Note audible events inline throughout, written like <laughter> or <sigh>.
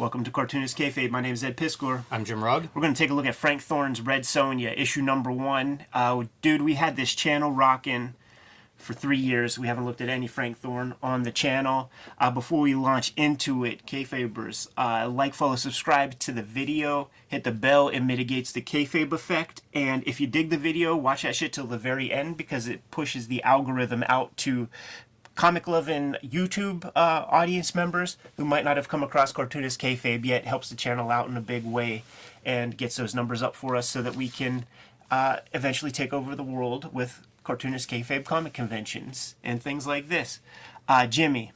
Welcome to Cartoonist Kayfabe. My name is Ed Piskor. I'm Jim Rugg. We're going to take a look at Frank Thorne's Red Sonja, issue number one. Uh, dude, we had this channel rocking for three years. We haven't looked at any Frank Thorne on the channel. Uh, before we launch into it, Kayfabers, uh, like, follow, subscribe to the video, hit the bell. It mitigates the Kayfabe effect. And if you dig the video, watch that shit till the very end because it pushes the algorithm out to comic loving YouTube uh, audience members who might not have come across Cartoonist Kayfabe yet helps the channel out in a big way and gets those numbers up for us so that we can uh, eventually take over the world with Cartoonist Kayfabe comic conventions and things like this. Uh, Jimmy,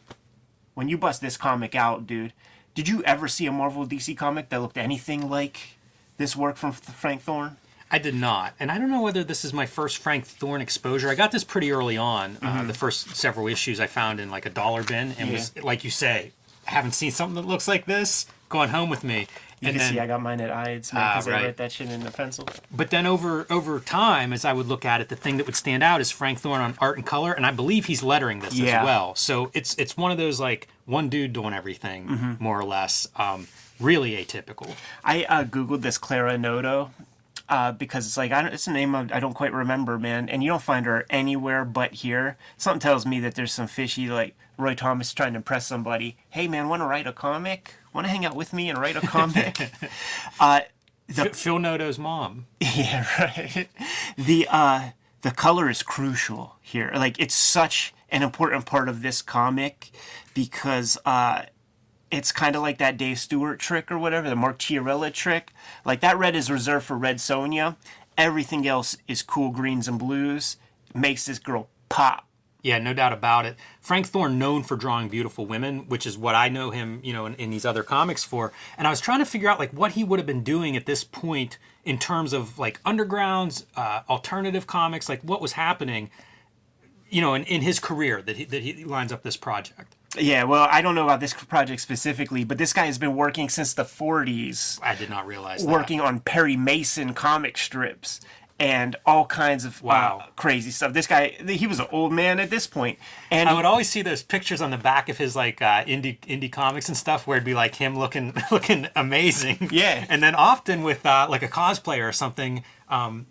when you bust this comic out, dude, did you ever see a Marvel DC comic that looked anything like this work from Frank Thorne? I did not, and I don't know whether this is my first Frank Thorne exposure. I got this pretty early on. Uh, Mm-hmm. the first several issues I found in like a dollar bin, and was like you say, I haven't seen something that looks like this. Going home with me, You and can see I got mine at Eide's man, Ah, because I right. write that shit in a pencil. but then over over time, as I would look at it, the thing that would stand out is Frank Thorne on art and color, and I believe he's lettering this Yeah. as well. So it's it's one of those like one dude doing everything Mm-hmm. more or less. Um, really atypical. I uh, googled this Clara Noto uh, because it's like I don't, it's a name I I don't quite remember, man, and you don't find her anywhere but here. Something tells me that there's some fishy like Roy Thomas trying to impress somebody. Hey, man, want to write a comic? Want to hang out with me and write a comic? <laughs> uh, F- Phil Noto's mom. <laughs> yeah, right. The uh, the color is crucial here. Like it's such an important part of this comic because uh, it's kind of like that Dave Stewart trick or whatever, the Mark Chiarello trick. Like that red is reserved for Red Sonja. Everything else is cool greens and blues. Makes this girl pop. Yeah, no doubt about it. Frank Thorne, known for drawing beautiful women, which is what I know him, you know, in, in these other comics for. And I was trying to figure out like what he would have been doing at this point in terms of like undergrounds, uh, alternative comics, like what was happening, you know, in, in his career that he that he lines up this project. Yeah, well, I don't know about this project specifically, but this guy has been working since the 40s. I did not realize that. working on Perry Mason comic strips and all kinds of Wow. uh, crazy stuff. This guy, he was an old man at this point, and I would always see those pictures on the back of his like uh, indie indie comics and stuff, where it'd be like him looking <laughs> looking amazing. Yeah. and then often with uh, like a cosplayer or something, um,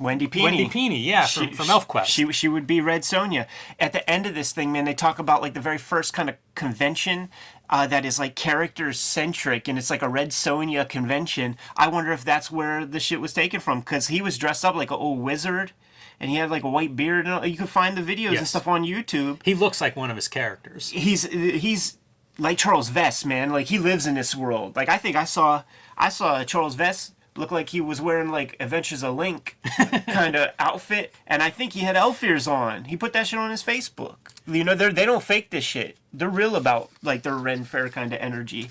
Wendy Pini. Wendy Pini, yeah, from, She- from ElfQuest. She she would be Red Sonja. At the end of this thing, man, they talk about like the very first kind of convention uh, that is like character centric, and it's like a Red Sonja convention. I wonder if that's where the shit was taken from, because he was dressed up like an old wizard, and he had like a white beard. And all- you can find the videos and stuff on YouTube. He looks like one of his characters. he's he's like Charles Vess, man. Like he lives in this world. Like I think I saw I saw Charles Vess look like he was wearing like Adventures of Link <laughs> kind of outfit, and I think he had elf ears on. He put that shit on his Facebook. You know, they they don't fake this shit. They're real about like their Ren Fair kind of energy.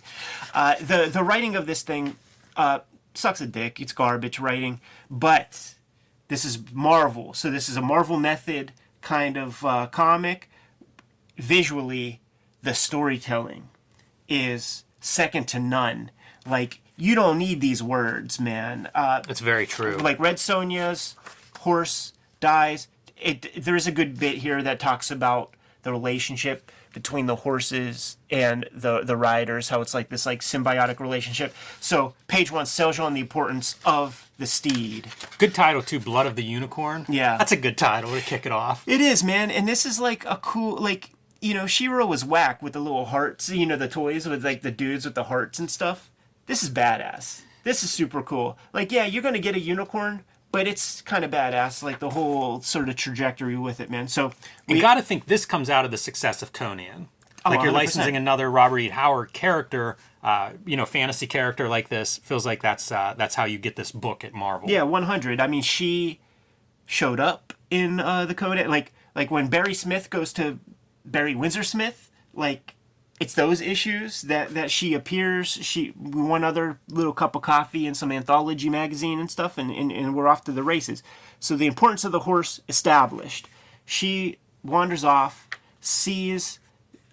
Uh, the the writing of this thing uh, sucks a dick. It's garbage writing, but this is Marvel, so this is a Marvel method kind of uh, comic visually the storytelling is second to none like you don't need these words man uh, It's very true. like red sonja's horse dies it there is a good bit here that talks about the relationship between the horses and the the riders how it's like this like symbiotic relationship so page one sells you on the importance of the steed good title too, Blood of the Unicorn. Yeah. that's a good title to kick it off. It is, man, and this is like a cool, like you know, Shiro was whack with the little hearts, you know, the toys with like the dudes with the hearts and stuff. This is badass. This is super cool. Like, yeah, you're gonna get a unicorn, but it's kind of badass. Like the whole sort of trajectory with it, man. So You we got to think this comes out of the success of Conan. Oh, Like you're licensing another Robert E. Howard character, uh, you know, fantasy character like this. Feels like that's uh, that's how you get this book at Marvel. Yeah, 100. I mean, she showed up in uh, the Conan. Like, like when Barry Smith goes to Barry Windsor Smith, like it's those issues that that she appears. She one other little cup of coffee and some anthology magazine and stuff, and, and and we're off to the races. So the importance of the horse established. She wanders off, sees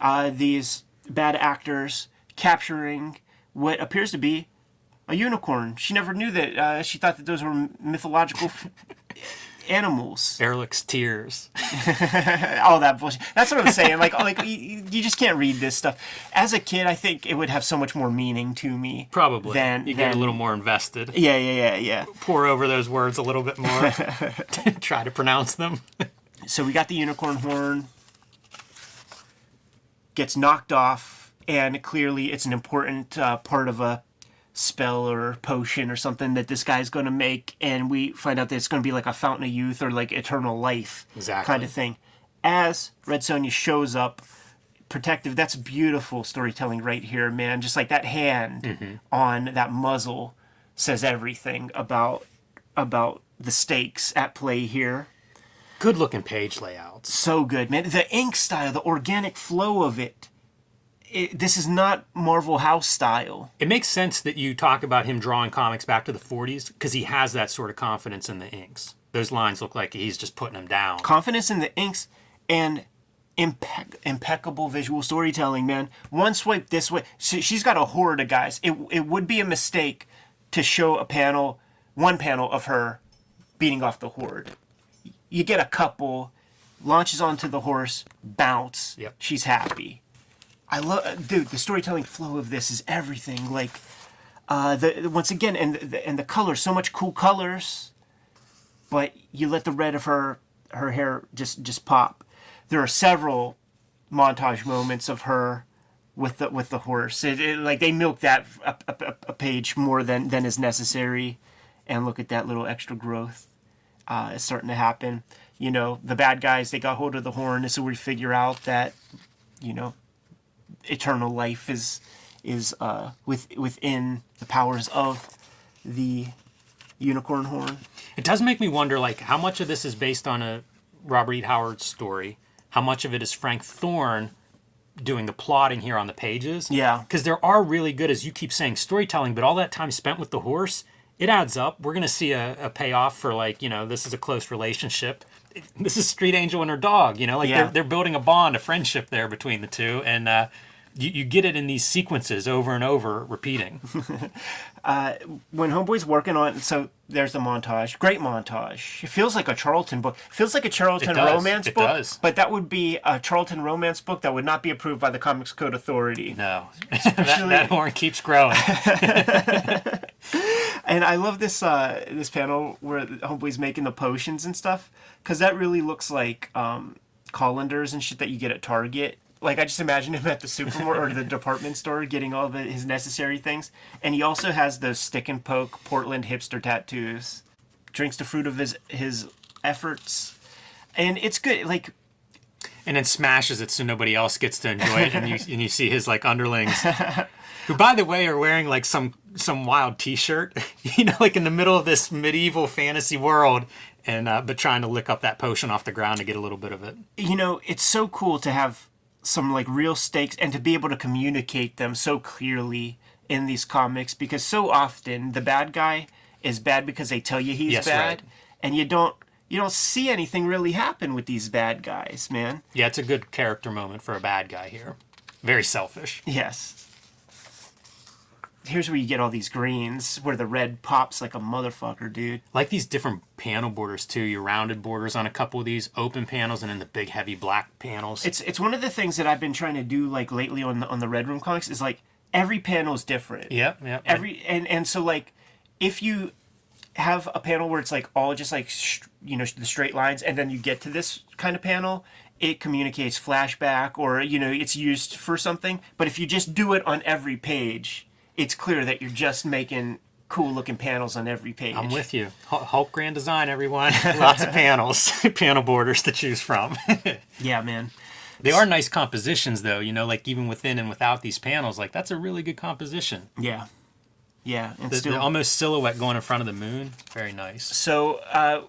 uh, these bad actors capturing what appears to be a unicorn. She never knew that. Uh, she thought that those were mythological. <laughs> <laughs> animals. Erlich's tears. <laughs> all that bullshit. That's what I'm saying. Like, like you, you just can't read this stuff. As a kid, I think it would have so much more meaning to me. Probably. Than you get a little more invested. Yeah, yeah, yeah, yeah. Pour over those words a little bit more. <laughs> <laughs> Try to pronounce them. So we got the unicorn horn. Gets knocked off, and clearly it's an important uh, part of a spell or potion or something that this guy's going to make, and we find out that it's going to be like a fountain of youth or like eternal life Exactly. kind of thing. As Red Sonja shows up, protective. That's beautiful storytelling right here, man. Just like that hand mm-hmm. on that muzzle says everything about about the stakes at play here Good looking page layouts. so good, man. The ink style, the organic flow of it. It this is not Marvel House style. It makes sense that you talk about him drawing comics back to the 40s because he has that sort of confidence in the inks. Those lines look like he's just putting them down. Confidence in the inks and impec- impeccable visual storytelling, man. One swipe this way. She, she's got a horde of guys. It, it would be a mistake to show a panel, one panel of her beating off the horde. You get a couple, launches onto the horse, bounce. Yep. She's happy. I love, dude. The storytelling flow of this is everything. Like, uh, the once again, and the, and the colors, so much cool colors, but you let the red of her her hair just just pop. There are several montage moments of her with the with the horse. It, it- like they milk that a, a, a page more than than is necessary, and look at that little extra growth. Uh, is starting to happen. You know, the bad guys they got hold of the horn, so we figure out that, you know, eternal life is is uh, with within the powers of the unicorn horn. It does make me wonder, like, how much of this is based on a Robert E. Howard story? How much of it is Frank Thorne doing the plotting here on the pages? Yeah. Because there are really good, as you keep saying, storytelling, but all that time spent with the horse, it adds up. We're going to see a, a payoff for, like, you know, this is a close relationship. <laughs> This is Street Angel and her dog, you know, like Yeah. they're, they're building a bond, a friendship there between the two. And, uh, you, you get it in these sequences over and over, repeating. <laughs> when Homeboy's working on, so there's the montage. Great montage. It feels like a Charlton book. It feels like a Charlton does. romance It book. does. But that would be a Charlton romance book that would not be approved by the Comics Code Authority. No, <laughs> that, that horn keeps growing. <laughs> And I love this uh, this panel where Homeboy's making the potions and stuff because that really looks like um, colanders and shit that you get at Target. Like I just imagine him at the supermarket or the department store getting all the, his necessary things. And he also has those stick and poke Portland hipster tattoos. Drinks the fruit of his his efforts, and it's good. Like and then smashes it so nobody else gets to enjoy it, and you <laughs> and you see his like underlings, <laughs> who by the way are wearing like some some wild T-shirt, <laughs> you know, like in the middle of this medieval fantasy world, and uh, but trying to lick up that potion off the ground to get a little bit of it. you know, it's so cool to have some like real stakes and to be able to communicate them so clearly in these comics because so often the bad guy is bad because they tell you he's Yes, bad right. and you don't you don't see anything really happen with these bad guys, man. Yeah, it's a good character moment for a bad guy here. Very selfish. Yes. Here's where you get all these greens where the red pops like a motherfucker, dude. Like these different panel borders too. Your rounded borders on a couple of these, open panels, and then the big heavy black panels. It's it's one of the things that I've been trying to do like lately on the on the Red Room comics is like every panel is different. yep, yep. every and and so like if you have a panel where it's like all just like you know the straight lines and then you get to this kind of panel it communicates flashback or you know it's used for something but if you just do it on every page it's clear that you're just making cool looking panels on every page I'm with you. Hu- Hulk Grand Design, everyone. <laughs> Lots of panels, <laughs> panel borders to choose from. <laughs> yeah man They are nice compositions, though. You know, like even within and without these panels, like that's a really good composition. yeah yeah and The, still the almost silhouette going in front of the moon, very nice. So uh,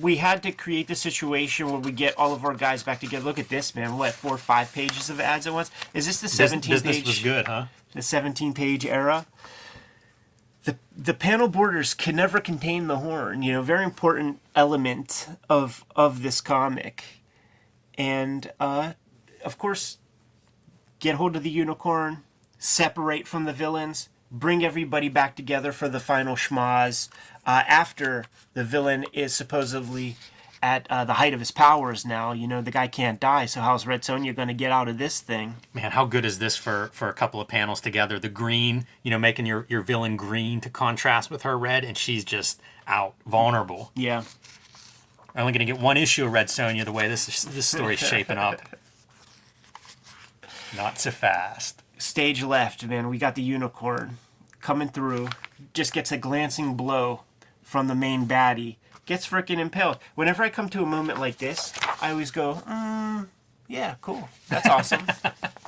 we had to create the situation where we get all of our guys back together. Look at this, man! What four or five pages of ads at once? Is this the Bus- seventeen business page? was good, huh? The seventeen page era. The the panel borders can never contain the horn. You know, very important element of of this comic, and uh, of course, get hold of the unicorn, separate from the villains, bring everybody back together for the final schmaz uh, after the villain is supposedly at uh, the height of his powers now. You know, the guy can't die, so how's Red Sonja going to get out of this thing? Man, how good is this for for a couple of panels together? The green, you know, making your your villain green to contrast with her red, and she's just out vulnerable. Yeah. I'm only going to get one issue of Red Sonja the way this this story's shaping up. <laughs> Not so fast. Stage left, man. We got the unicorn coming through. Just gets a glancing blow from the main baddie. Gets freaking impaled. Whenever I come to a moment like this, I always go, mm, yeah, cool. That's awesome.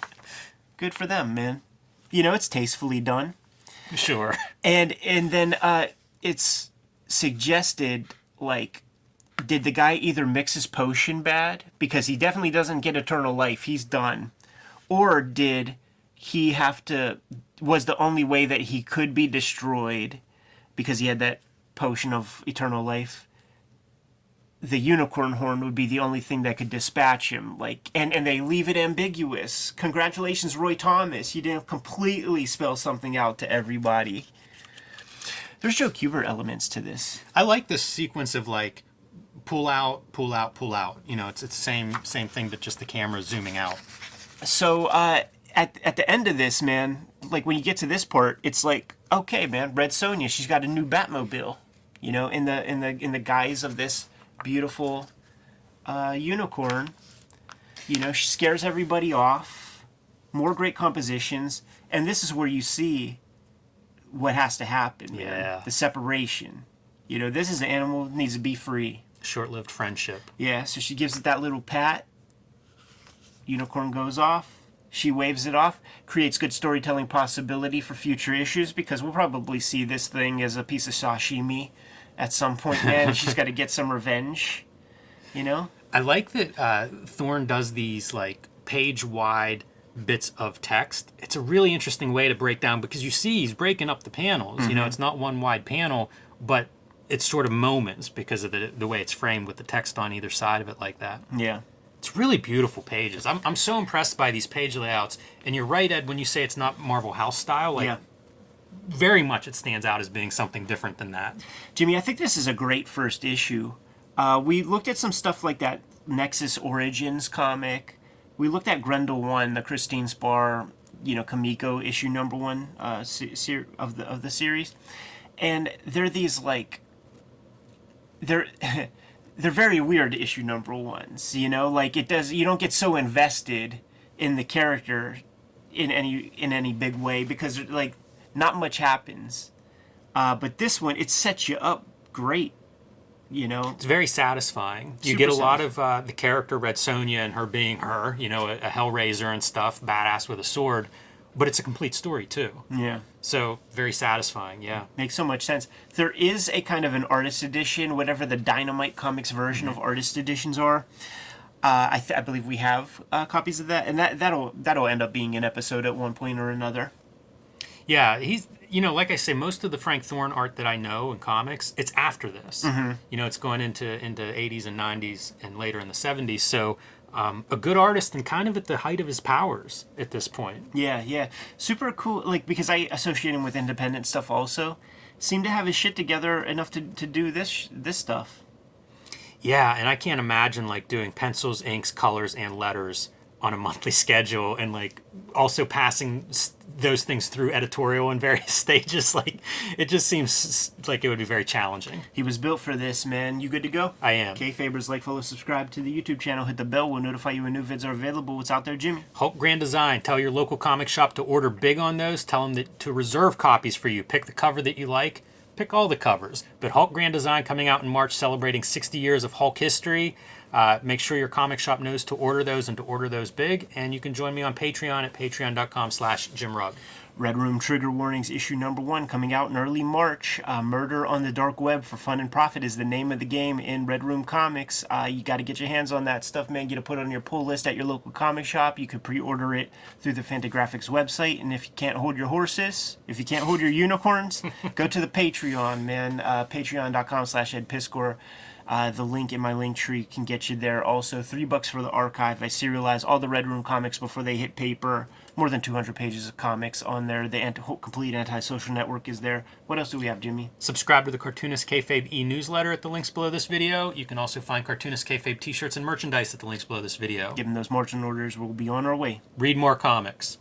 <laughs> Good for them, man. You know, it's tastefully done. Sure. And and then uh, it's suggested like did the guy either mix his potion bad because he definitely doesn't get eternal life he's done or did he have to was the only way that he could be destroyed because he had that potion of eternal life the unicorn horn would be the only thing that could dispatch him. Like and and they leave it ambiguous. Congratulations roy thomas. You didn't completely spell something out to everybody. There's joe kubert elements to this. I like this sequence of like pull out, pull out, pull out. You know, it's it's the same same thing, but just the camera zooming out. so uh at, at the end of this man like when you get to this part it's like okay man red sonja she's got a new batmobile you know in the in the in the guise of this beautiful uh unicorn you know she scares everybody off more great compositions and this is where you see what has to happen man. Yeah. the separation you know this is an animal that needs to be free Short-lived friendship. Yeah, so she gives it that little pat. Unicorn goes off. She waves it off. Creates good storytelling possibility for future issues because we'll probably see this thing as a piece of sashimi at some point, <laughs> man. She's got to get some revenge. You know? I like that uh, Thorne does these like page-wide bits of text. It's a really interesting way to break down because you see he's breaking up the panels. You know, it's not one wide panel, but it's sort of moments because of the the way it's framed with the text on either side of it like that. Yeah. It's really beautiful pages. I'm, I'm so impressed by these page layouts. And you're right, Ed, when you say it's not Marvel House style. Like, yeah. very much it stands out as being something different than that. Jimmy, I think this is a great first issue. Uh, we looked at some stuff like that Nexus Origins comic. We looked at Grendel One, the Christine Spar, you know, Kamiko issue number one uh, se- ser- of the of the series, and they're these like they're <laughs> they're very weird issue number ones. You know, like it does. You don't get so invested in the character in any in any big way because like not much happens. Uh, but this one, it sets you up great. You know, It's very satisfying. You get a lot of uh, the character Red Sonja and her being her, you know, a, a Hellraiser and stuff, badass with a sword, but it's a complete story too. yeah. So very satisfying. Yeah. Makes so much sense. There is a kind of an artist edition, whatever the Dynamite Comics version of artist editions are. Uh, I, th- I believe we have uh, copies of that, and that that'll that'll end up being an episode at one point or another. Yeah, he's you know, like I say, most of the Frank Thorne art that I know in comics, it's after this. You know, it's going into into 80s and 90s and later in the 70s. So um, a good artist and kind of at the height of his powers at this point. Yeah, yeah, super cool. Like because I associate him with independent stuff also. Seemed to have his shit together enough to, to do this this stuff. Yeah, and I can't imagine like doing pencils, inks, colors, and letters on a monthly schedule, and like also passing those things through editorial in various <laughs> stages. Like it just seems like it would be very challenging. He was built for this, man. You good to go? I am. Okay, Fabers, like, follow, subscribe to the YouTube channel. Hit the bell. We'll notify you when new vids are available. What's out there, Jimmy? Hulk Grand Design. Tell your local comic shop to order big on those. Tell them that, to reserve copies for you. Pick the cover that you like. Pick all the covers. But Hulk Grand Design coming out in March, celebrating 60 years of Hulk history. Uh, make sure your comic shop knows to order those and to order those big. And you can join me on Patreon at patreon.com slash Jim Rugg. Red Room Trigger Warnings issue number one coming out in early March. Uh, Murder on the Dark Web for Fun and Profit is the name of the game in Red Room Comics. Uh, you got to get your hands on that stuff, man. Get it put on your pull list at your local comic shop. You could pre order it through the Fantagraphics website. And if you can't hold your horses, if you can't hold your unicorns, <laughs> go to the Patreon, man. Uh, Patreon.com slash Ed Piskor. Uh, the link in my link tree can get you there. Also, three bucks for the archive. I serialize all the Red Room comics before they hit paper. More than 200 pages of comics on there. The anti- complete anti-social network is there. What else do we have, Jimmy? Subscribe to the Cartoonist Kayfabe e-newsletter at the links below this video. You can also find Cartoonist Kayfabe t-shirts and merchandise at the links below this video. Given those margin orders, we'll be on our way. Read more comics.